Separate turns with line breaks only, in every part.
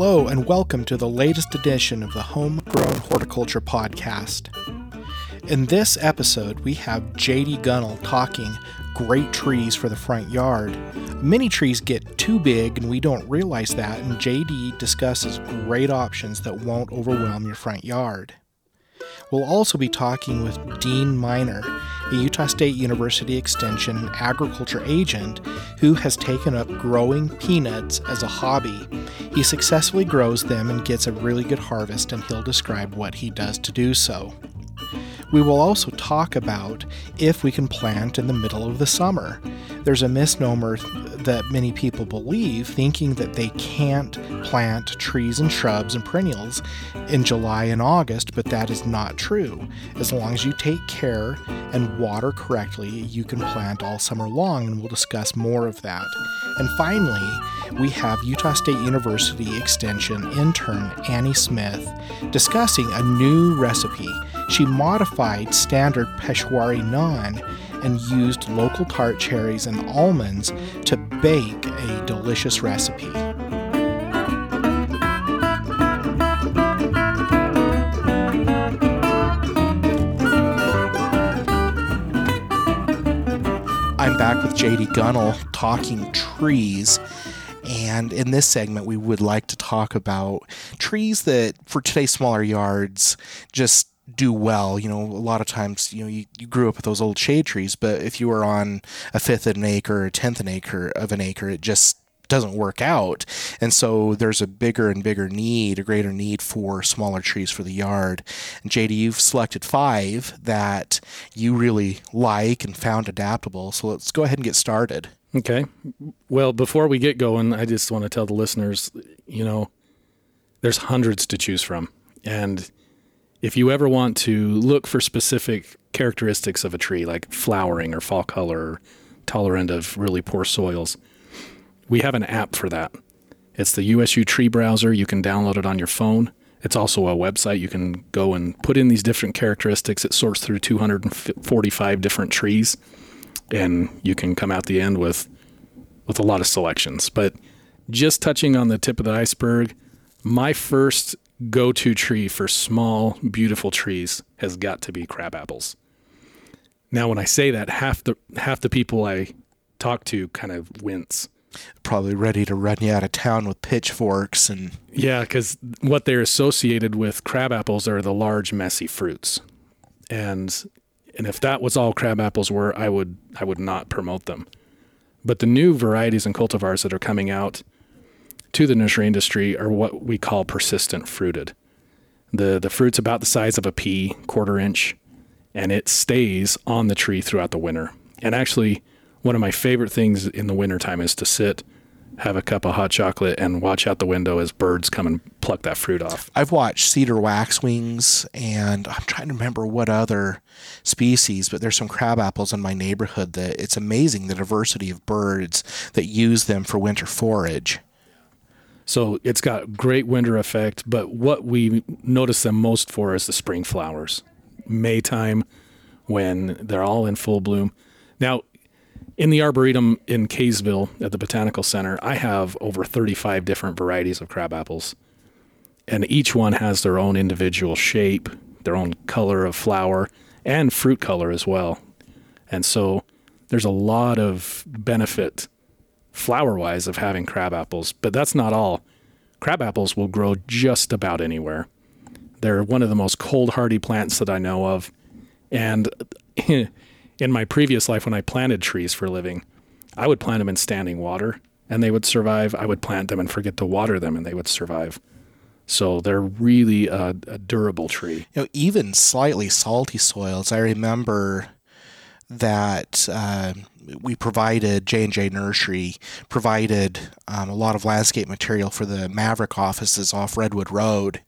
Hello, and welcome to the latest edition of the Homegrown Horticulture Podcast. In this episode, we have JD Gunnell talking great trees for the front yard. Many trees get too big, and we don't realize that, and JD discusses great options that won't overwhelm your front yard. We'll also be talking with Dean Miner, a Utah State University Extension agriculture agent who has taken up growing peanuts as a hobby. He successfully grows them and gets a really good harvest, and he'll describe what he does to do so. We will also talk about if we can plant in the middle of the summer. There's a misnomer that many people believe, thinking that they can't plant trees and shrubs and perennials in July and August, but that is not true. As long as you take care and water correctly, you can plant all summer long, and we'll discuss more of that. And finally, we have Utah State University Extension intern Annie Smith discussing a new recipe. She modified standard Peshwari naan and used local tart cherries and almonds to bake a delicious recipe. I'm back with JD Gunnell talking trees. And in this segment, we would like to talk about trees that, for today's smaller yards, just do well. You know, a lot of times, you know, you, you grew up with those old shade trees, but if you were on a fifth of an acre or a tenth an acre of an acre, it just doesn't work out. And so there's a bigger and bigger need, a greater need for smaller trees for the yard. And JD, you've selected five that you really like and found adaptable. So let's go ahead and get started.
Okay. Well, before we get going, I just want to tell the listeners, you know, there's hundreds to choose from. And if you ever want to look for specific characteristics of a tree, like flowering or fall color, or tolerant of really poor soils, we have an app for that. It's the USU Tree Browser. You can download it on your phone. It's also a website. You can go and put in these different characteristics. It sorts through 245 different trees, and you can come out the end with with a lot of selections. But just touching on the tip of the iceberg, my first go-to tree for small, beautiful trees has got to be crab apples. Now, when I say that, half the half the people I talk to kind of wince.
Probably ready to run you out of town with pitchforks and
yeah because what they're associated with crab apples are the large messy fruits. And and if that was all crab apples were i would i would not promote them. But the new varieties and cultivars that are coming out to the nursery industry are what we call persistent fruited the the fruit's about the size of a pea quarter inch and it stays on the tree throughout the winter and actually one of my favorite things in the wintertime is to sit, have a cup of hot chocolate, and watch out the window as birds come and pluck that fruit off.
I've watched cedar waxwings, and I'm trying to remember what other species, but there's some crab apples in my neighborhood that it's amazing the diversity of birds that use them for winter forage.
So it's got great winter effect, but what we notice them most for is the spring flowers. May time when they're all in full bloom. Now, in the Arboretum in Kaysville at the Botanical Center, I have over 35 different varieties of crab apples. And each one has their own individual shape, their own color of flower, and fruit color as well. And so there's a lot of benefit flower wise of having crab apples, but that's not all. Crab apples will grow just about anywhere. They're one of the most cold hardy plants that I know of. And in my previous life when I planted trees for a living, I would plant them in standing water and they would survive. I would plant them and forget to water them and they would survive. So they're really a, a durable tree.
You know, even slightly salty soils. I remember that uh, we provided J and J Nursery provided um, a lot of landscape material for the Maverick offices off Redwood Road,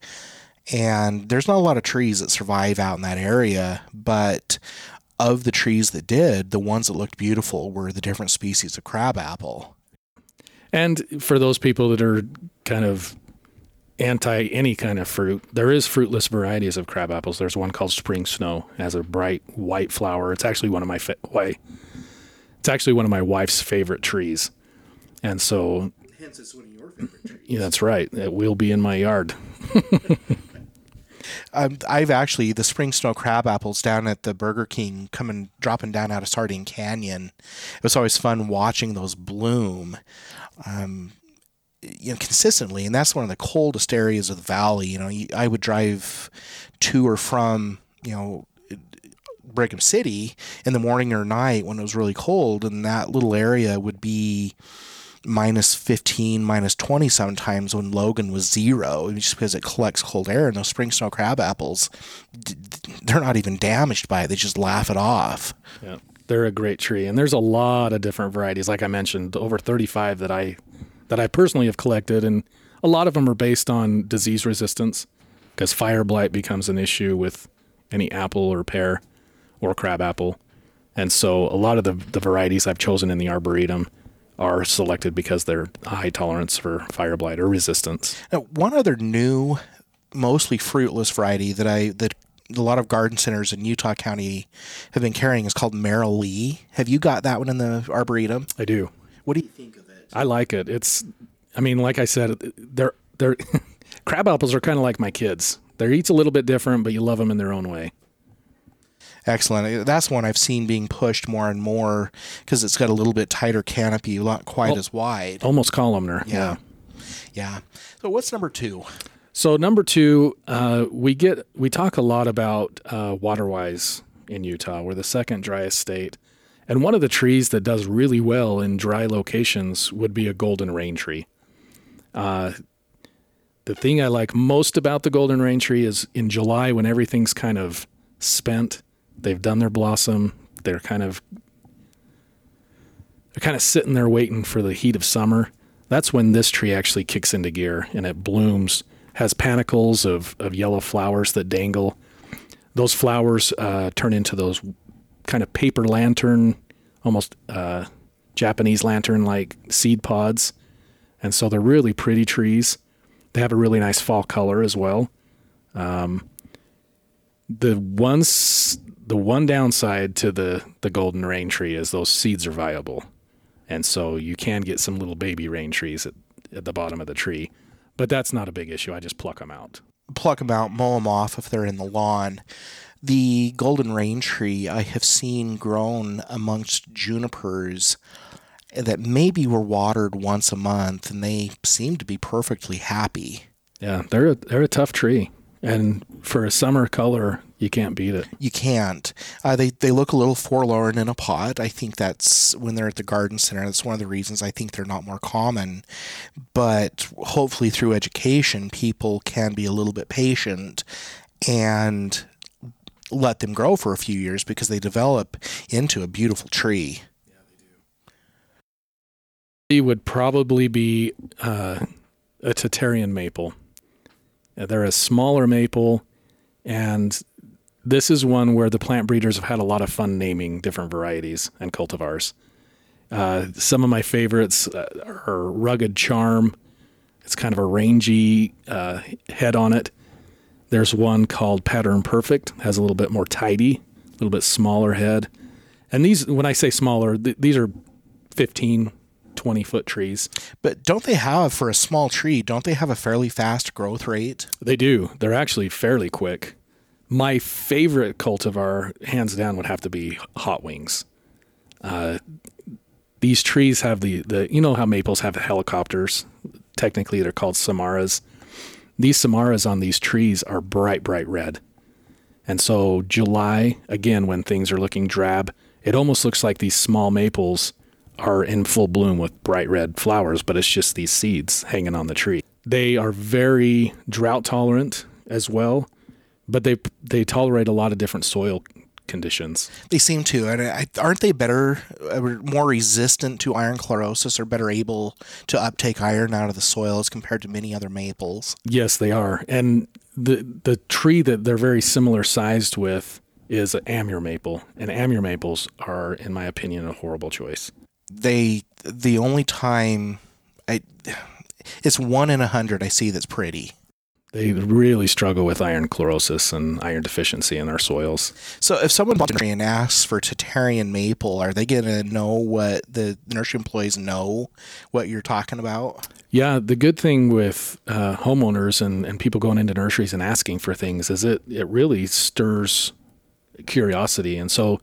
and there's not a lot of trees that survive out in that area. But of the trees that did, the ones that looked beautiful were the different species of crabapple.
And for those people that are kind of anti any kind of fruit, there is fruitless varieties of crab apples. There's one called Spring Snow, it has a bright white flower. It's actually one of my fa- It's actually one of my wife's favorite trees. And so
Hence, it's one of your favorite trees.
Yeah, that's right. It will be in my yard.
Um, I've actually the spring snow crab apples down at the Burger King coming dropping down out of Sardine Canyon. It was always fun watching those bloom. Um, you know, consistently, and that's one of the coldest areas of the valley. You know, I would drive to or from, you know, Brigham City in the morning or night when it was really cold, and that little area would be minus 15, minus 20 sometimes when Logan was zero, just because it collects cold air. And those spring snow crab apples, they're not even damaged by it. They just laugh it off.
Yeah, they're a great tree, and there's a lot of different varieties. Like I mentioned, over 35 that I that I personally have collected, and a lot of them are based on disease resistance, because fire blight becomes an issue with any apple or pear or crabapple. and so a lot of the the varieties I've chosen in the arboretum are selected because they're high tolerance for fire blight or resistance.
Now, one other new, mostly fruitless variety that I that a lot of garden centers in Utah County have been carrying is called Marilee. Have you got that one in the arboretum?
I do.
What do you think of it?
I like it. It's, I mean, like I said, they're they're crab apples are kind of like my kids. They're each a little bit different, but you love them in their own way.
Excellent. That's one I've seen being pushed more and more because it's got a little bit tighter canopy, not quite
Oh.
as wide.
Almost columnar.
Yeah. Yeah. So what's number two?
So number two, uh, we get we talk a lot about uh, waterwise in Utah. We're the second driest state, and one of the trees that does really well in dry locations would be a golden rain tree. Uh, the thing I like most about the golden rain tree is in July when everything's kind of spent, they've done their blossom, they're kind of they're kind of sitting there waiting for the heat of summer. That's when this tree actually kicks into gear and it blooms, has panicles of, of yellow flowers that dangle. Those flowers uh, turn into those kind of paper lantern, almost uh, Japanese lantern like seed pods. And so they're really pretty trees. They have a really nice fall color as well. Um, the ones the one downside to the the golden rain tree is those seeds are viable, and so you can get some little baby rain trees at, at the bottom of the tree, but that's not a big issue. I just pluck them out.
Pluck them out, mow them off if they're in the lawn. The golden rain tree I have seen grown amongst junipers that maybe were watered once a month, and they seem to be perfectly happy.
Yeah, they're a, they're a tough tree, and for a summer color, you can't beat it.
You can't. Uh, they they look a little forlorn in a pot. I think that's when they're at the garden center. That's one of the reasons I think they're not more common. But hopefully, through education, people can be a little bit patient and let them grow for a few years because they develop into a beautiful tree.
would probably be uh, a Tatarian maple. Uh, They're a smaller maple, and this is one where the plant breeders have had a lot of fun naming different varieties and cultivars. Uh, some of my favorites uh, are Rugged Charm. It's kind of a rangy uh, head on it. There's one called Pattern Perfect, has a little bit more tidy, a little bit smaller head. And these, when I say smaller, th- these are 15, 20 foot trees.
But don't they have, for a small tree, don't they have a fairly fast growth rate?
They do. They're actually fairly quick. My favorite cultivar, hands down, would have to be Hot Wings. Uh, these trees have the, the, you know how maples have helicopters? Technically, they're called samaras. These samaras on these trees are bright, bright red. And so, July, again, when things are looking drab, it almost looks like these small maples are in full bloom with bright red flowers, but it's just these seeds hanging on the tree. They are very drought tolerant as well, but they they tolerate a lot of different soil conditions.
They seem to, and aren't they better, uh, more resistant to iron chlorosis, or better able to uptake iron out of the soil as compared to many other maples?
Yes, they are. And the the tree that they're very similar sized with is an amur maple, and amur maples are, in my opinion, a horrible choice.
They, the only time I, it's one in a hundred I see that's pretty.
They really struggle with iron chlorosis and iron deficiency in their soils.
So, if someone and asks for Tatarian maple, are they going to know what the nursery employees know what you're talking about?
Yeah, the good thing with uh, homeowners and, and people going into nurseries and asking for things is it it really stirs curiosity. And so,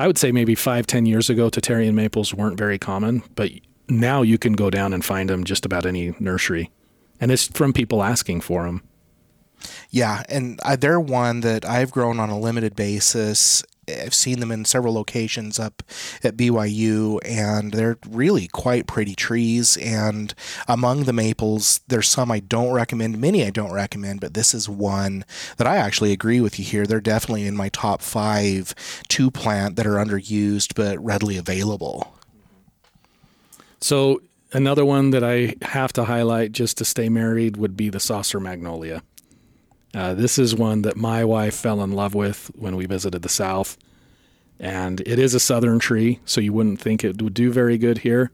I would say maybe five, ten years ago, Tatarian maples weren't very common, but now you can go down and find them just about any nursery and it's from people asking for them.
Yeah, and I, they're one that I've grown on a limited basis. I've seen them in several locations up at BYU, and they're really quite pretty trees. And among the maples, there's some I don't recommend, many I don't recommend, but this is one that I actually agree with you here. They're definitely in my top five to plant that are underused but readily available.
So Another one that I have to highlight just to stay married would be the saucer magnolia. Uh, this is one that my wife fell in love with when we visited the South. And it is a southern tree, so you wouldn't think it would do very good here,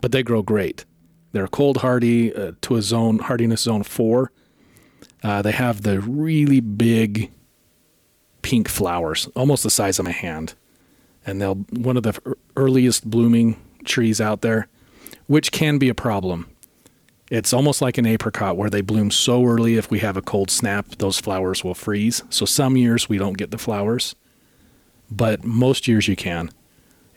but they grow great. They're cold hardy uh, to a zone, hardiness zone four. Uh, they have the really big pink flowers, almost the size of my hand. And they'll, one of the earliest blooming trees out there which can be a problem. It's almost like an apricot where they bloom so early if we have a cold snap, those flowers will freeze. So some years we don't get the flowers, but most years you can.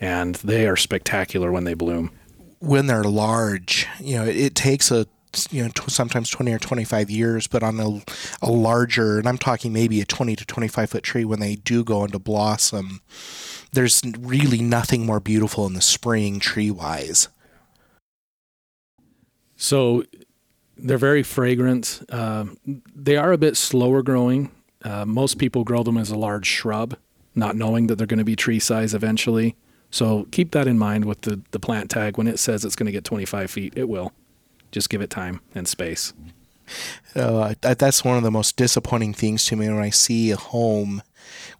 And they are spectacular when they bloom.
When they're large, you know, it, it takes a you know sometimes 20 or 25 years but on a, a larger and i'm talking maybe a 20 to 25 foot tree when they do go into blossom there's really nothing more beautiful in the spring tree wise
so they're very fragrant. Uh, they are a bit slower growing. Uh, most people grow them as a large shrub, not knowing that they're going to be tree size eventually. So keep that in mind with the, the plant tag. When it says it's going to get 25 feet, it will. Just give it time and space.
Uh, that's one of the most disappointing things to me when I see a home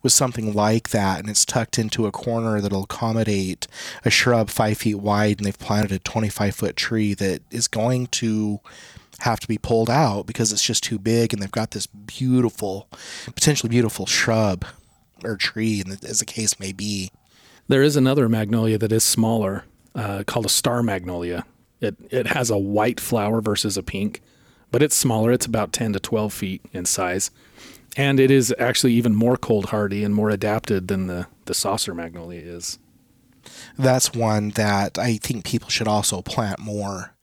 with something like that and it's tucked into a corner that'll accommodate a shrub five feet wide and they've planted a 25 foot tree that is going to have to be pulled out because it's just too big and they've got this beautiful, potentially beautiful shrub or tree, as the case may be.
There is another magnolia that is smaller uh, called a star magnolia. It, it has a white flower versus a pink, but it's smaller. It's about 10 to 12 feet in size and it is actually even more cold hardy and more adapted than the the saucer magnolia is.
That's one that I think people should also plant more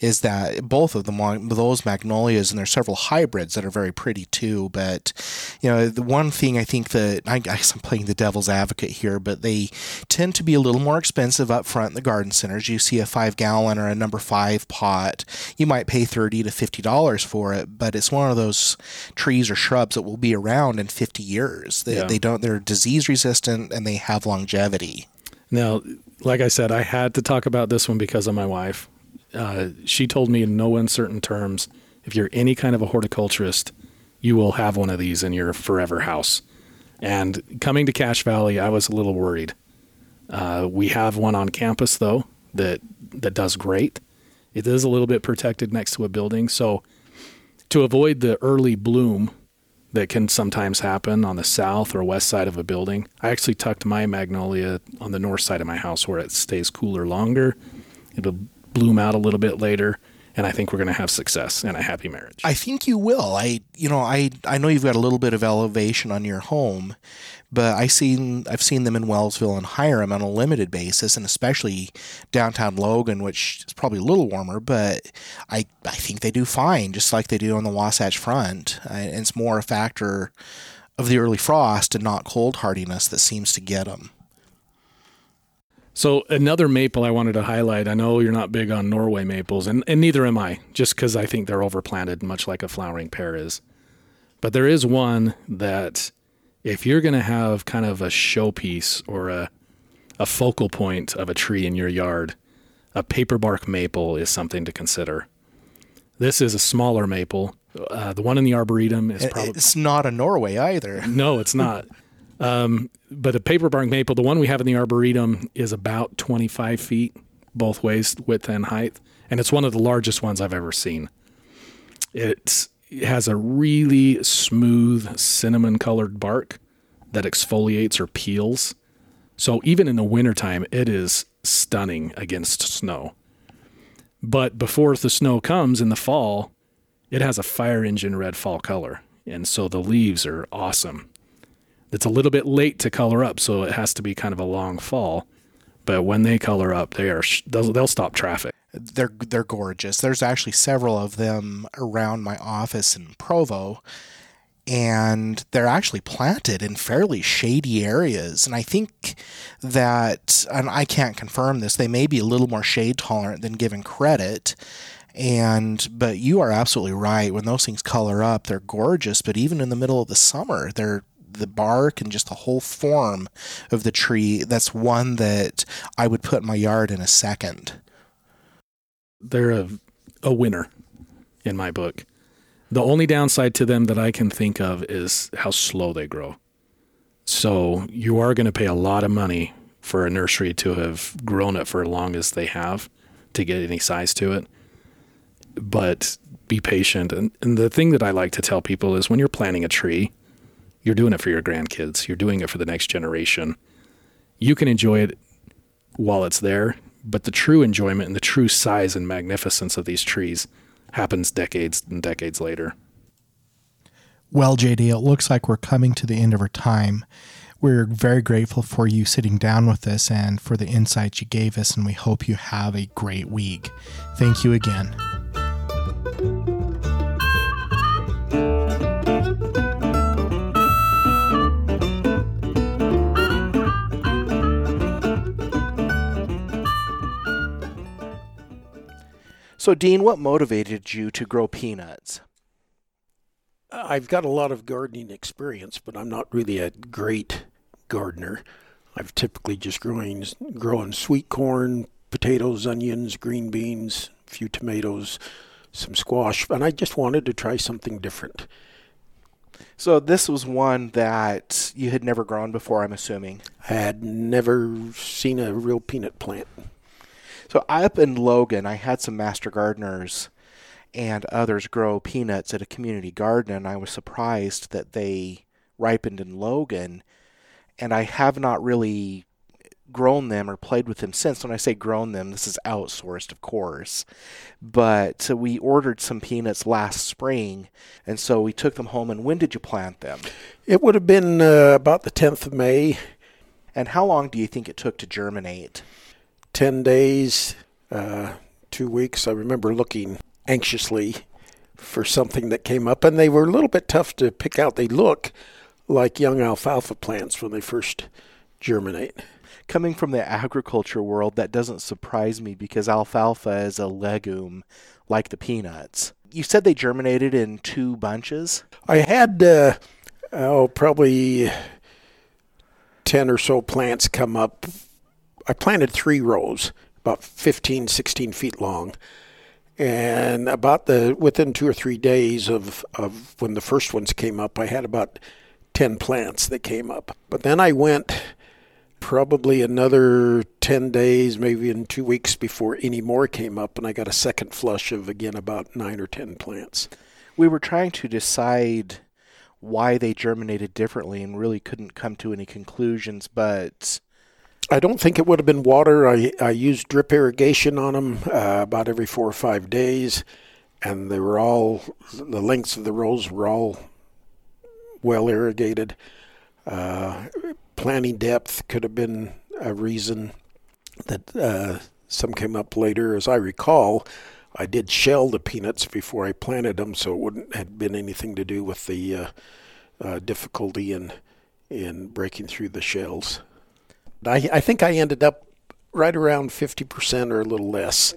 is that both of them, those magnolias, and there's several hybrids that are very pretty too. But you know, the one thing I think that I guess I'm playing the devil's advocate here, but they tend to be a little more expensive up front in the garden centers. You see a five gallon or a number five pot, you might pay thirty to fifty dollars for it, but it's one of those trees or shrubs that will be around in fifty years. They, yeah. they don't, they're disease resistant and they have longevity.
Now, like I said, I had to talk about this one because of my wife. Uh, she told me in no uncertain terms if you're any kind of a horticulturist, you will have one of these in your forever house. And coming to Cache Valley, I was a little worried. Uh, we have one on campus though that that does great. It is a little bit protected next to a building, so to avoid the early bloom that can sometimes happen on the south or west side of a building, I actually tucked my magnolia on the north side of my house where it stays cooler longer. It'll bloom out a little bit later and I think we're going to have success and a happy marriage.
I think you will. I, you know, I, I know you've got a little bit of elevation on your home, but I seen, I've seen them in Wellsville and Hiram on a limited basis, and especially downtown Logan, which is probably a little warmer, but I, I think they do fine, just like they do on the Wasatch Front. And it's more a factor of the early frost and not cold hardiness that seems to get them.
So another maple I wanted to highlight. I know you're not big on Norway maples, and, and neither am I, just because I think they're overplanted, much like a flowering pear is. But there is one that, if you're going to have kind of a showpiece or a a focal point of a tree in your yard, a paperbark maple is something to consider. This is a smaller maple. Uh, the one in the arboretum is probably
it's not a Norway either.
No, it's not. Um, but a paperbark maple, the one we have in the arboretum, is about 25 feet both ways, width and height, and it's one of the largest ones I've ever seen. It's has a really smooth cinnamon colored bark that exfoliates or peels. So even in the wintertime, it is stunning against snow. But before the snow comes in the fall, it has a fire engine red fall color. And so the leaves are awesome. It's a little bit late to color up, so it has to be kind of a long fall. But when they color up, they are they'll, they'll stop traffic.
They're they're gorgeous. There's actually several of them around my office in Provo, and they're actually planted in fairly shady areas. And I think that, and I can't confirm this, they may be a little more shade tolerant than given credit. And but you are absolutely right. When those things color up, they're gorgeous. But even in the middle of the summer, they're the bark and just the whole form of the tree. That's one that I would put in my yard in a second.
They're a, a winner in my book. The only downside to them that I can think of is how slow they grow. So you are going to pay a lot of money for a nursery to have grown it for as long as they have to get any size to it. But be patient. And, and the thing that I like to tell people is when you're planting a tree, you're doing it for your grandkids, you're doing it for the next generation. You can enjoy it while it's there, but the true enjoyment and the true size and magnificence of these trees happens decades and decades later.
Well, JD, it looks like we're coming to the end of our time. We're very grateful for you sitting down with us and for the insights you gave us, and we hope you have a great week. Thank you again. So, Dean, what motivated you to grow peanuts?
I've got a lot of gardening experience, but I'm not really a great gardener. I've typically just growing growing sweet corn, potatoes, onions, green beans, a few tomatoes, some squash, and I just wanted to try something different.
So this was one that you had never grown before, I'm assuming.
I had never seen a real peanut plant.
So up in Logan, I had some master gardeners and others grow peanuts at a community garden, and I was surprised that they ripened in Logan. And I have not really grown them or played with them since. When I say grown them, this is outsourced, of course. But we ordered some peanuts last spring, and so we took them home. And when did you plant them?
It would have been uh, about the 10th of May.
And how long do you think it took to germinate?
10 days, uh, two weeks. I remember looking anxiously for something that came up, and they were a little bit tough to pick out. They look like young alfalfa plants when they first germinate.
Coming from the agriculture world, that doesn't surprise me because alfalfa is a legume like the peanuts. You said they germinated in two bunches?
I had, uh, oh, probably 10 or so plants come up I planted three rows, about 15, 16 feet long. And about the within two or three days of, of when the first ones came up, I had about 10 plants that came up. But then I went probably another 10 days, maybe in two weeks before any more came up, and I got a second flush of again about nine or 10 plants.
We were trying to decide why they germinated differently and really couldn't come to any conclusions, but
I don't think it would have been water. I, I used drip irrigation on them uh, about every four or five days, and they were all the lengths of the rows were all well irrigated. Uh, planting depth could have been a reason that uh, some came up later. As I recall, I did shell the peanuts before I planted them, so it wouldn't have been anything to do with the uh, uh, difficulty in in breaking through the shells. I, I think I ended up right around 50% or a little less.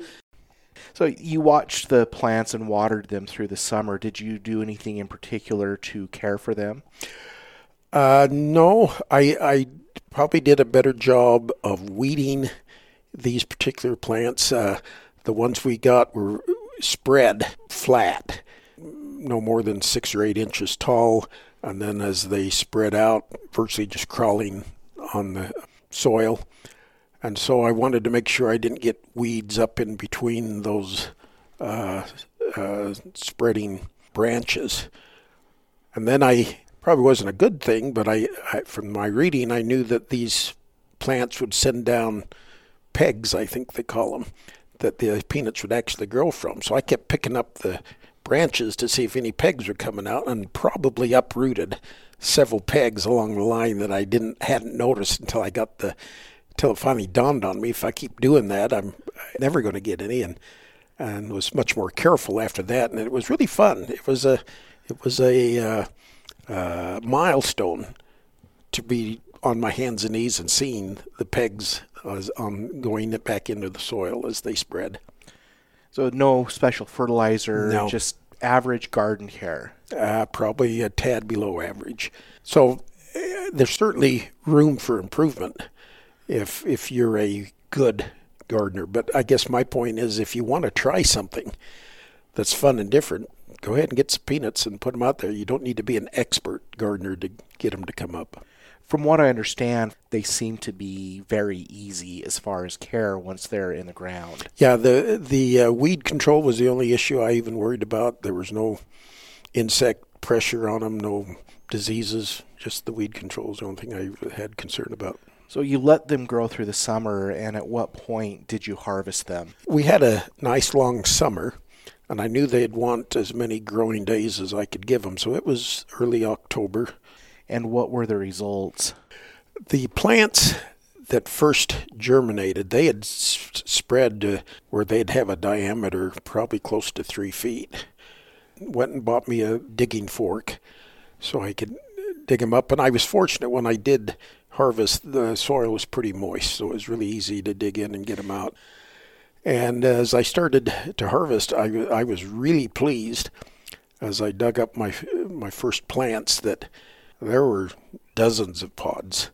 So you watched the plants and watered them through the summer. Did you do anything in particular to care for them?
Uh, no, I, I probably did a better job of weeding these particular plants. Uh, the ones we got were spread flat, no more than six or eight inches tall, and then as they spread out, virtually just crawling on the soil. And so I wanted to make sure I didn't get weeds up in between those uh, uh, spreading branches. And then I probably wasn't a good thing, but I, I from my reading I knew that these plants would send down pegs, I think they call them, that the peanuts would actually grow from. So I kept picking up the branches to see if any pegs were coming out and probably uprooted several pegs along the line that I didn't hadn't noticed until I got the until it finally dawned on me if I keep doing that I'm never going to get any and and was much more careful after that and it was really fun it was a it was a uh, uh, milestone to be on my hands and knees and seeing the pegs as um, going back into the soil as they spread.
So no special fertilizer,
No.
just average garden care.
Uh, probably a tad below average. So uh, there's certainly room for improvement if if you're a good gardener. But I guess my point is, if you want to try something that's fun and different, go ahead and get some peanuts and put them out there. You don't need to be an expert gardener to get them to come up.
From what I understand, they seem to be very easy as far as care once they're in the ground.
Yeah, the the uh, weed control was the only issue I even worried about. There was no insect pressure on them, no diseases. Just the weed control is the only thing I had concern about.
So you let them grow through the summer, and at what point did you harvest them?
We had a nice long summer, and I knew they'd want as many growing days as I could give them. So it was early October.
And what were the results?
The plants that first germinated, they had spread to where they'd have a diameter probably close to three feet. Went and bought me a digging fork so I could dig them up. And I was fortunate when I did harvest, the soil was pretty moist, so it was really easy to dig in and get them out. And as I started to harvest, I was really pleased as I dug up my my first plants that there were dozens of pods.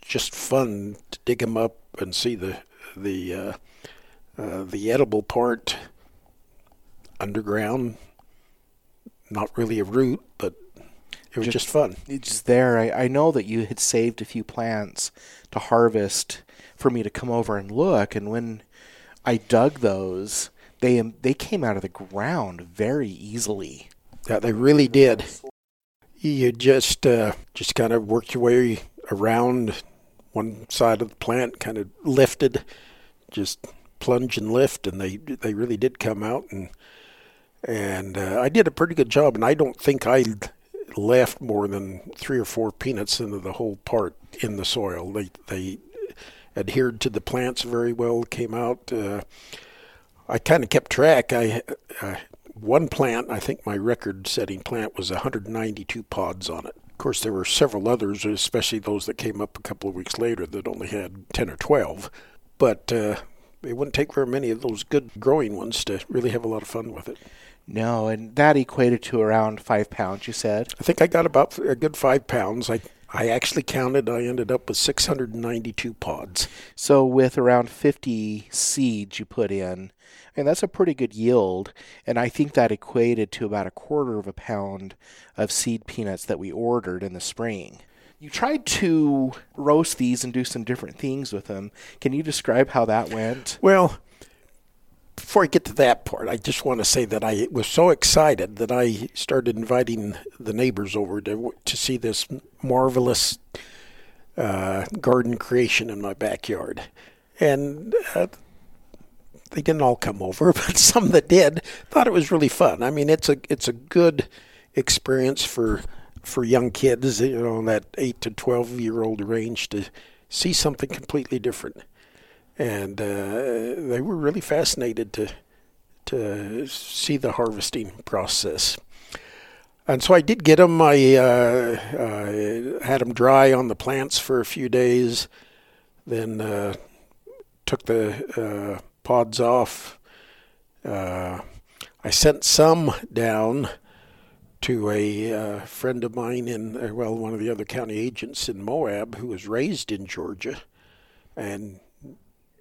Just fun to dig them up and see the the uh, uh, the edible part underground. Not really a root, but it was
Ju-
just fun.
It's just there. I, I know that you had saved a few plants to harvest for me to come over and look, and when I dug those, they they came out of the ground very easily.
Yeah, they really did. You just uh, just kind of worked your way around one side of the plant, kind of lifted, just plunge and lift, and they they really did come out, and and uh, I did a pretty good job, and I don't think I left more than three or four peanuts into the whole part in the soil. They they adhered to the plants very well, came out. Uh, I kind of kept track. I uh, one plant, I think my record-setting plant was 192 pods on it. Of course, there were several others, especially those that came up a couple of weeks later that only had 10 or 12. But uh, it wouldn't take very many of those good growing ones to really have a lot of fun with it.
No, and that equated to around five pounds. You said.
I think I got about a good five pounds. I I actually counted. I ended up with 692 pods.
So with around 50 seeds you put in, and that's a pretty good yield. And I think that equated to about a quarter of a pound of seed peanuts that we ordered in the spring. You tried to roast these and do some different things with them. Can you describe how that went?
Well, before I get to that part, I just want to say that I was so excited that I started inviting the neighbors over to to see this marvelous uh, garden creation in my backyard, and uh, they didn't all come over, but some that did thought it was really fun. I mean, it's a it's a good experience for for young kids, you know, in that eight to twelve year old range to see something completely different and uh, they were really fascinated to to see the harvesting process. And so I did get them. I uh, uh, had them dry on the plants for a few days, then uh, took the uh, pods off. Uh, I sent some down to a uh, friend of mine in, uh, well, one of the other county agents in Moab who was raised in Georgia and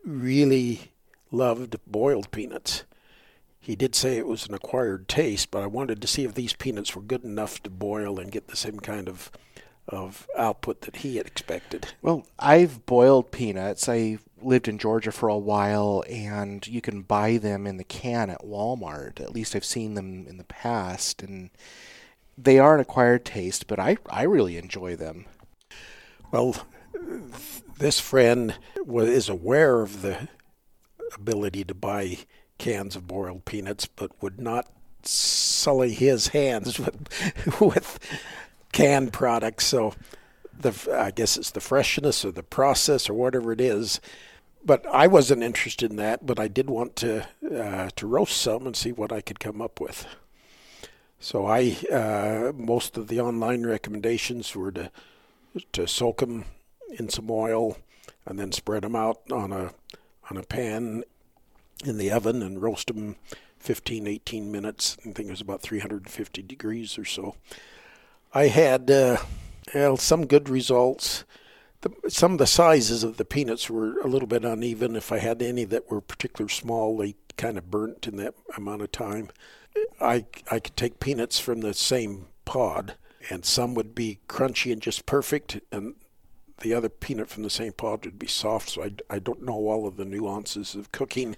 really loved boiled peanuts. He did say it was an acquired taste, but I wanted to see if these peanuts were good enough to boil and get the same kind of of output that he had expected.
Well, I've boiled peanuts. I lived in Georgia for a while, and you can buy them in the can at Walmart. At least I've seen them in the past, and they are an acquired taste, but I, I really enjoy them.
Well, this friend is aware of the ability to buy cans of boiled peanuts, but would not sully his hands with with canned products. So, the I guess it's the freshness or the process or whatever it is. But I wasn't interested in that. But I did want to uh, to roast some and see what I could come up with. So I uh, most of the online recommendations were to to soak them in some oil and then spread them out on a on a pan in the oven and roast them 15 18 minutes i think it was about 350 degrees or so i had uh, well, some good results the, some of the sizes of the peanuts were a little bit uneven if i had any that were particularly small they kind of burnt in that amount of time i i could take peanuts from the same pod and some would be crunchy and just perfect and the other peanut from the same pod would be soft, so I, I don't know all of the nuances of cooking.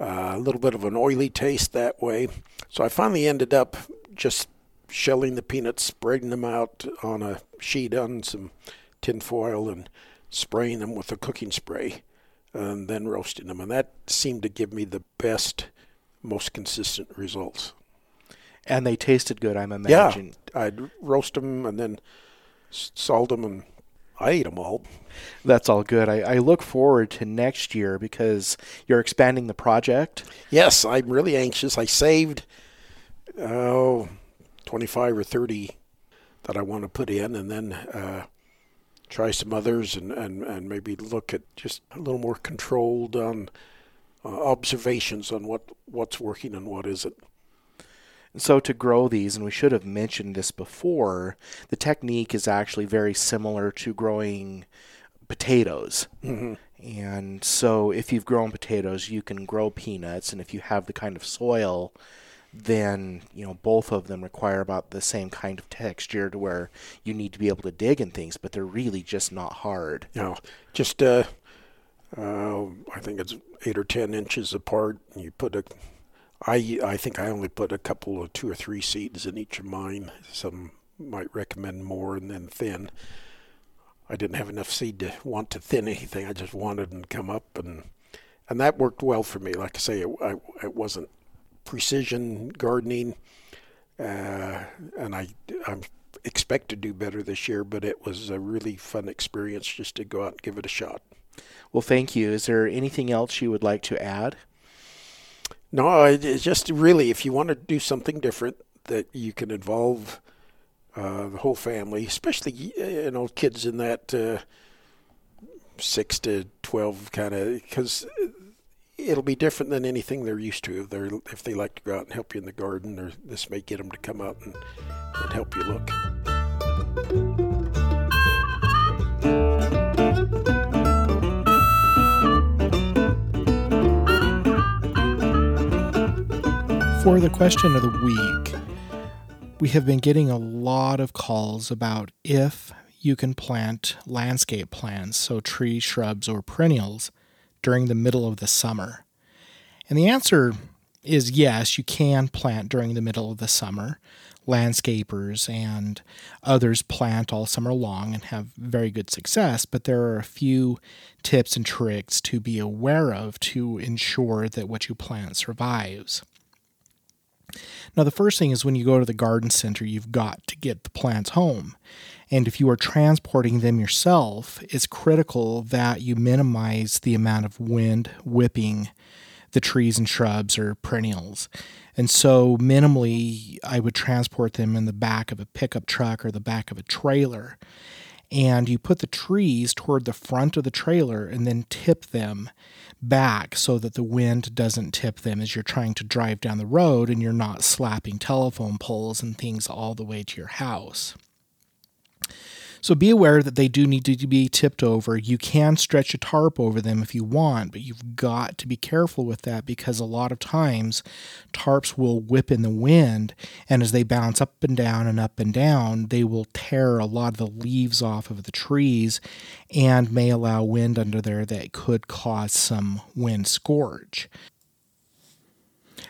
Uh, a little bit of an oily taste that way. So I finally ended up just shelling the peanuts, spreading them out on a sheet on some tin foil, and spraying them with a cooking spray, and then roasting them. And that seemed to give me the best, most consistent results.
And they tasted good, I'm imagining.
Yeah, I'd roast them and then salt them and I ate them all.
That's all good. I, I, look forward to next year because you're expanding the project.
Yes, I'm really anxious. I saved oh, 25 or 30 that I want to put in and then uh, try some others and, and, and maybe look at just a little more controlled on uh, observations on what, what's working and what isn't.
So to grow these, and we should have mentioned this before, the technique is actually very similar to growing potatoes.
Mm-hmm.
And so if you've grown potatoes, you can grow peanuts, and if you have the kind of soil, then you know both of them require about the same kind of texture to where you need to be able to dig in things, but they're really just not hard.
You know, just uh, uh, I think it's eight or ten inches apart. And you put a I I think I only put a couple of two or three seeds in each of mine. Some might recommend more and then thin. I didn't have enough seed to want to thin anything. I just wanted them to come up and and that worked well for me. Like I say, it, I, it wasn't precision gardening, uh, and I I expect to do better this year. But it was a really fun experience just to go out and give it a shot.
Well, thank you. Is there anything else you would like to add?
No, it's just really if you want to do something different that you can involve uh, the whole family, especially you know kids in that uh, six to twelve kind of because it'll be different than anything they're used to. If they if they like to go out and help you in the garden, or this may get them to come out and, and help you look.
For the question of the week, we have been getting a lot of calls about if you can plant landscape plants, so trees, shrubs, or perennials, during the middle of the summer. And the answer is yes, you can plant during the middle of the summer. Landscapers and others plant all summer long and have very good success, but there are a few tips and tricks to be aware of to ensure that what you plant survives. Now, the first thing is when you go to the garden center, you've got to get the plants home. And if you are transporting them yourself, it's critical that you minimize the amount of wind whipping the trees and shrubs or perennials. And so, minimally, I would transport them in the back of a pickup truck or the back of a trailer. And you put the trees toward the front of the trailer and then tip them back so that the wind doesn't tip them as you're trying to drive down the road and you're not slapping telephone poles and things all the way to your house. So be aware that they do need to be tipped over. You can stretch a tarp over them if you want, but you've got to be careful with that because a lot of times tarps will whip in the wind, and as they bounce up and down and up and down, they will tear a lot of the leaves off of the trees and may allow wind under there that could cause some wind scourge.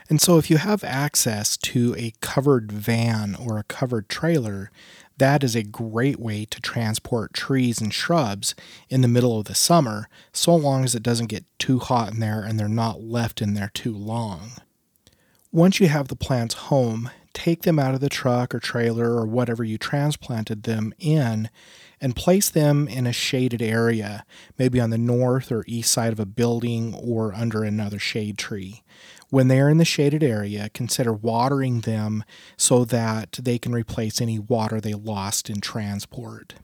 And so, if you have access to a covered van or a covered trailer, that is a great way to transport trees and shrubs in the middle of the summer, so long as it doesn't get too hot in there and they're not left in there too long. Once you have the plants home, take them out of the truck or trailer or whatever you transplanted them in and place them in a shaded area, maybe on the north or east side of a building or under another shade tree. When they are in the shaded area, consider watering them so that they can replace any water they lost in transport.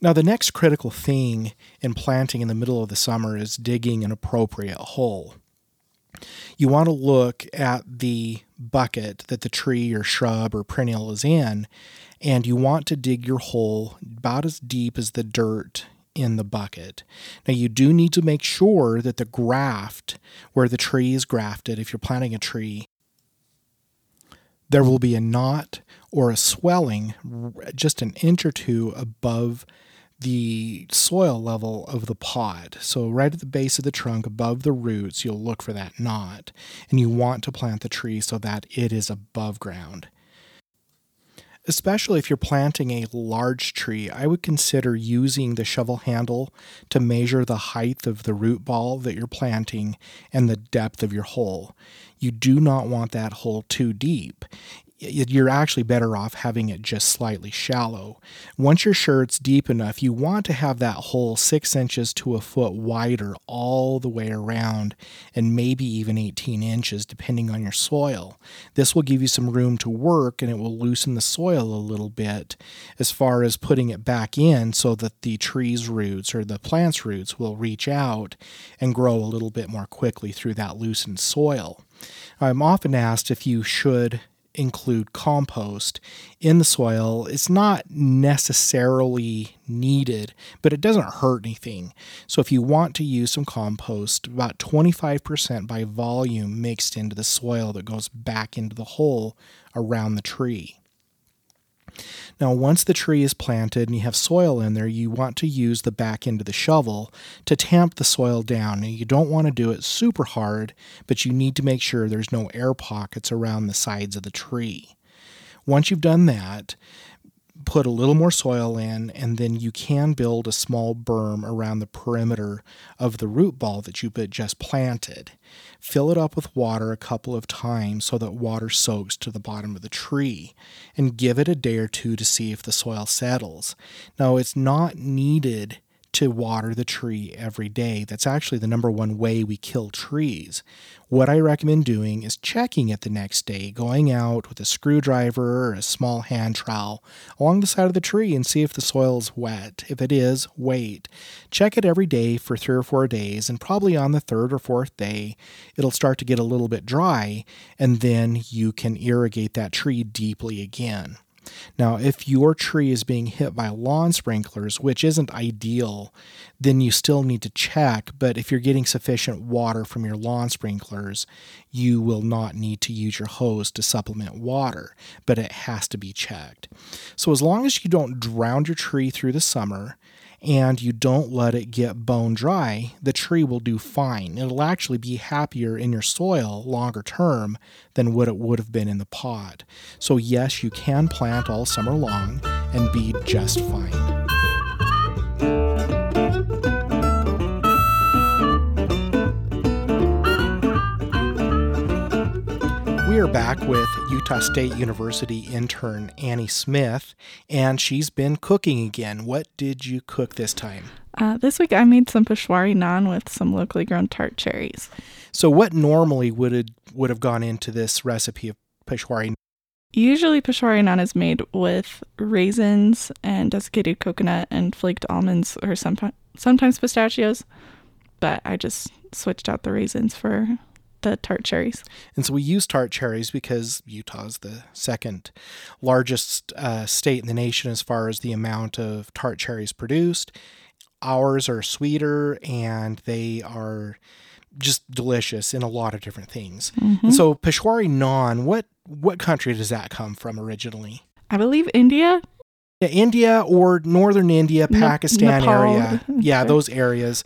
Now, the next critical thing in planting in the middle of the summer is digging an appropriate hole. You want to look at the bucket that the tree or shrub or perennial is in, and you want to dig your hole about as deep as the dirt in the bucket. Now, you do need to make sure that the graft, where the tree is grafted, if you're planting a tree, there will be a knot or a swelling just an inch or two above the soil level of the pot. So, right at the base of the trunk, above the roots, you'll look for that knot. And you want to plant the tree so that it is above ground especially if you're planting a large tree, I would consider using the shovel handle to measure the height of the root ball that you're planting and the depth of your hole. You do not want that hole too deep you're actually better off having it just slightly shallow. Once you're sure it's deep enough, you want to have that hole six inches to a foot wider all the way around, and maybe even 18 inches, depending on your soil. This will give you some room to work and it will loosen the soil a little bit as far as putting it back in so that the tree's roots or the plant's roots will reach out and grow a little bit more quickly through that loosened soil. I'm often asked if you should include compost in the soil. It's not necessarily needed, but it doesn't hurt anything. So if you want to use some compost, about 25% by volume mixed into the soil that goes back into the hole around the tree. Now, once the tree is planted and you have soil in there, you want to use the back end of the shovel to tamp the soil down. Now, you don't want to do it super hard, but you need to make sure there's no air pockets around the sides of the tree. Once you've done that, put a little more soil in, and then you can build a small berm around the perimeter of the root ball that you just planted. Fill it up with water a couple of times so that water soaks to the bottom of the tree, and give it a day or two to see if the soil settles. Now, it's not needed to water the tree every day. That's actually the number one way we kill trees. What I recommend doing is checking it the next day, going out with a screwdriver or a small hand trowel along the side of the tree and see if the soil is wet. If it is, wait. Check it every day for three or four days, and probably on the third or fourth day, it'll start to get a little bit dry, and then you can irrigate that tree deeply again. Now, if your tree is being hit by lawn sprinklers, which isn't ideal, then you still need to check. But if you're getting sufficient water from your lawn sprinklers, you will not need to use your hose to supplement water, but it has to be checked. So, as long as you don't drown your tree through the summer, and you don't let it get bone dry, the tree will do fine. It'll actually be happier in your soil longer term than what it would have been in the pot. So, yes, you can plant all summer long and be just fine. We are back with Utah State University intern Annie Smith, and she's been cooking again. What did you cook this time?
Uh, this week I made some Peshwari naan with some locally grown tart cherries.
So, what normally would it, would have gone into this recipe of Peshwari?
Usually, Peshwari naan is made with raisins and desiccated coconut and flaked almonds, or some, sometimes pistachios. But I just switched out the raisins for the tart cherries.
And so we use tart cherries because Utah is the second largest uh, state in the nation as far as the amount of tart cherries produced. Ours are sweeter and they are just delicious in a lot of different things.
Mm-hmm.
And so Peshwari naan, what what country does that come from originally?
I believe India.
Yeah, India or northern India, Pakistan
Nepal.
area. Yeah, those areas.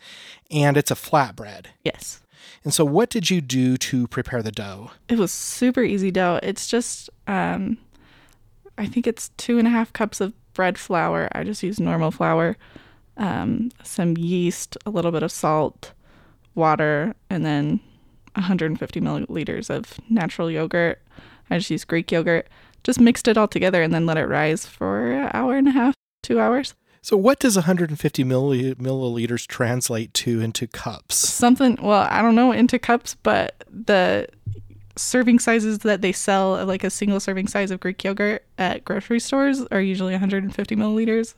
And it's a flatbread.
Yes.
And so what did you do to prepare the dough?
It was super easy dough. It's just, um, I think it's two and a half cups of bread flour. I just use normal flour, um, some yeast, a little bit of salt, water, and then 150 milliliters of natural yogurt. I just use Greek yogurt. Just mixed it all together and then let it rise for an hour and a half, two hours.
So what does 150 milli- milliliters translate to into cups?
something well i don't know into cups but the serving sizes that they sell like a single serving size of greek yogurt at grocery stores are usually 150 milliliters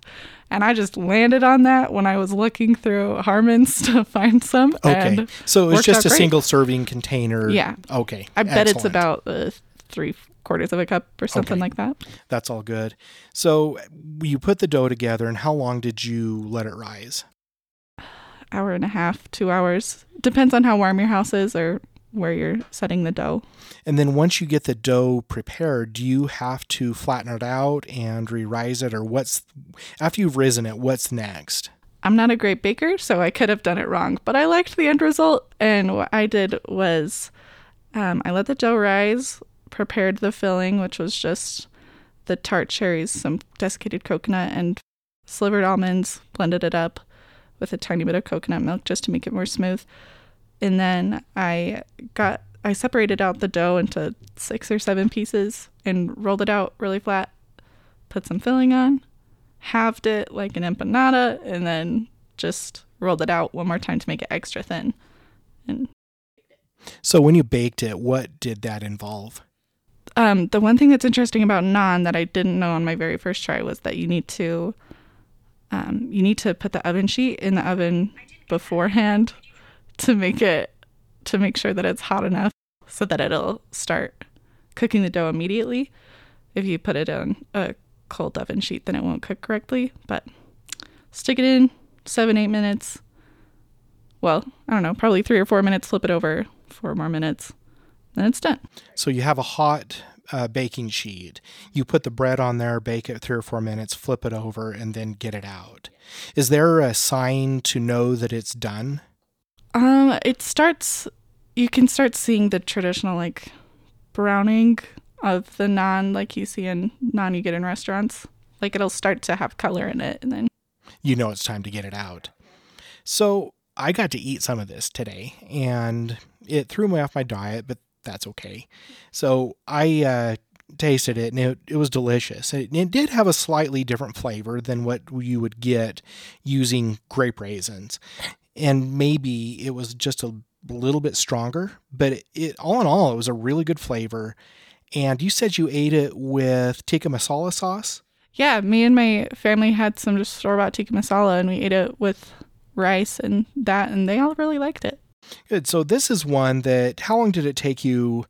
and i just landed on that when i was looking through harmon's to find some
Okay. So it was just a
great.
single serving container.
Yeah.
Okay.
i bet it's about uh, three quarters of a cup or something
Okay.
like that
That's all good. So you put the dough together and how long did you let it rise?
hour and a half two hours depends on how warm your house is or where you're setting the dough
And then once you get the dough prepared, do you have to flatten it out and re-rise it or what's after you've risen it, what's next?
I'm not a great baker, so I could have done it wrong, but I liked the end result. And what I did was um, I let the dough rise, prepared the filling, which was just the tart cherries, some desiccated coconut, and slivered almonds, blended it up with a tiny bit of coconut milk just to make it more smooth. And then I got I separated out the dough into six or seven pieces and rolled it out really flat. Put some filling on, halved it like an empanada, and then just rolled it out one more time to make it extra thin. And
So when you baked it, what did that involve?
Um, the one thing that's interesting about naan that I didn't know on my very first try was that you need to um, you need to put the oven sheet in the oven beforehand to make it to make sure that it's hot enough so that it'll start cooking the dough immediately. If you put it on a cold oven sheet, then it won't cook correctly. But stick it in seven eight minutes. Well, I don't know, probably three or four minutes. Flip it over four more minutes, then it's done.
So you have a hot uh, baking sheet. You put the bread on there, bake it three or four minutes, flip it over, and then get it out. Is there a sign to know that it's done?
Um, it starts. You can start seeing the traditional like browning of the naan, like you see in naan you get in restaurants. Like it'll start to have color in it, and then
You know it's time to get it out. So I got to eat some of this today, and it threw me off my diet, but that's okay. So I uh, tasted it, and it, it was delicious. It, it did have a slightly different flavor than what you would get using grape raisins, and maybe it was just a little bit stronger. But it, it all in all, it was a really good flavor. And you said you ate it with tikka masala sauce.
yeah, me and my family had some just store bought tikka masala, and we ate it with rice and that, and they all really liked it.
Good. So this is one that. How long did it take you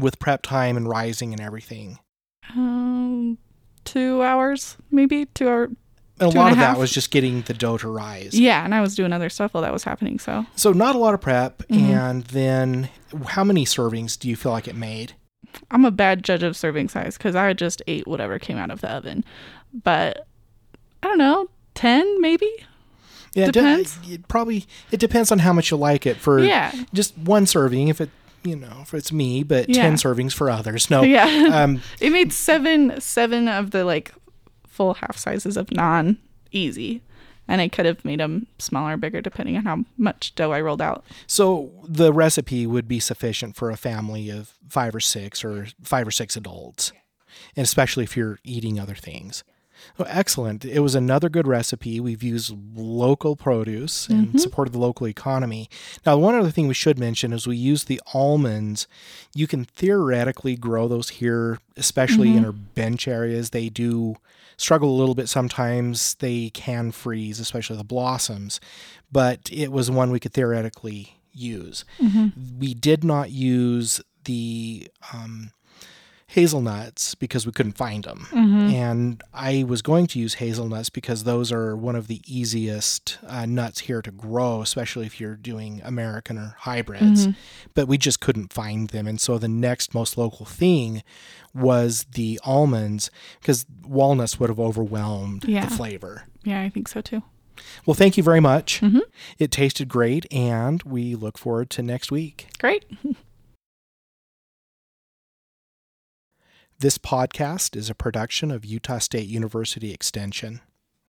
with prep time and rising and everything?
Um, two hours maybe two hour.
And a lot of that was just getting the dough to rise.
Yeah, and I was doing other stuff while that was happening. So
So not a lot of prep.
Mhm.
And then, how many servings do you feel like it made?
I'm a bad judge of serving size because I just ate whatever came out of the oven. But I don't know, ten maybe.
Yeah, it de- It probably it depends on how much you like it. For
Yeah,
just one serving, if it you know if it's me, but
Yeah.
ten servings for others. No.
yeah.
Um,
it made seven seven of the like full half sizes of naan easy, and I could have made them smaller, bigger, depending on how much dough I rolled out.
so the recipe would be sufficient for a family of five or six or five or six adults, and especially if you're eating other things. Well, excellent. It was another good recipe. We've used local produce and mm-hmm. supported the local economy. Now, one other thing we should mention is we use the almonds. You can theoretically grow those here, especially in mm-hmm. our bench areas. They do struggle a little bit sometimes. They can freeze, especially the blossoms. But it was one we could theoretically use. Mm-hmm. We did not use the um, hazelnuts because we couldn't find them. Mm-hmm. And I was going to use hazelnuts because those are one of the easiest uh, nuts here to grow, especially if you're doing American or hybrids. Mm-hmm. But we just couldn't find them. And so the next most local thing was the almonds because walnuts would have overwhelmed
Yeah.
the flavor.
Yeah, I think so too.
Well, thank you very much. Mm-hmm. It tasted great, and we look forward to next week.
Great.
This podcast is a production of Utah State University Extension.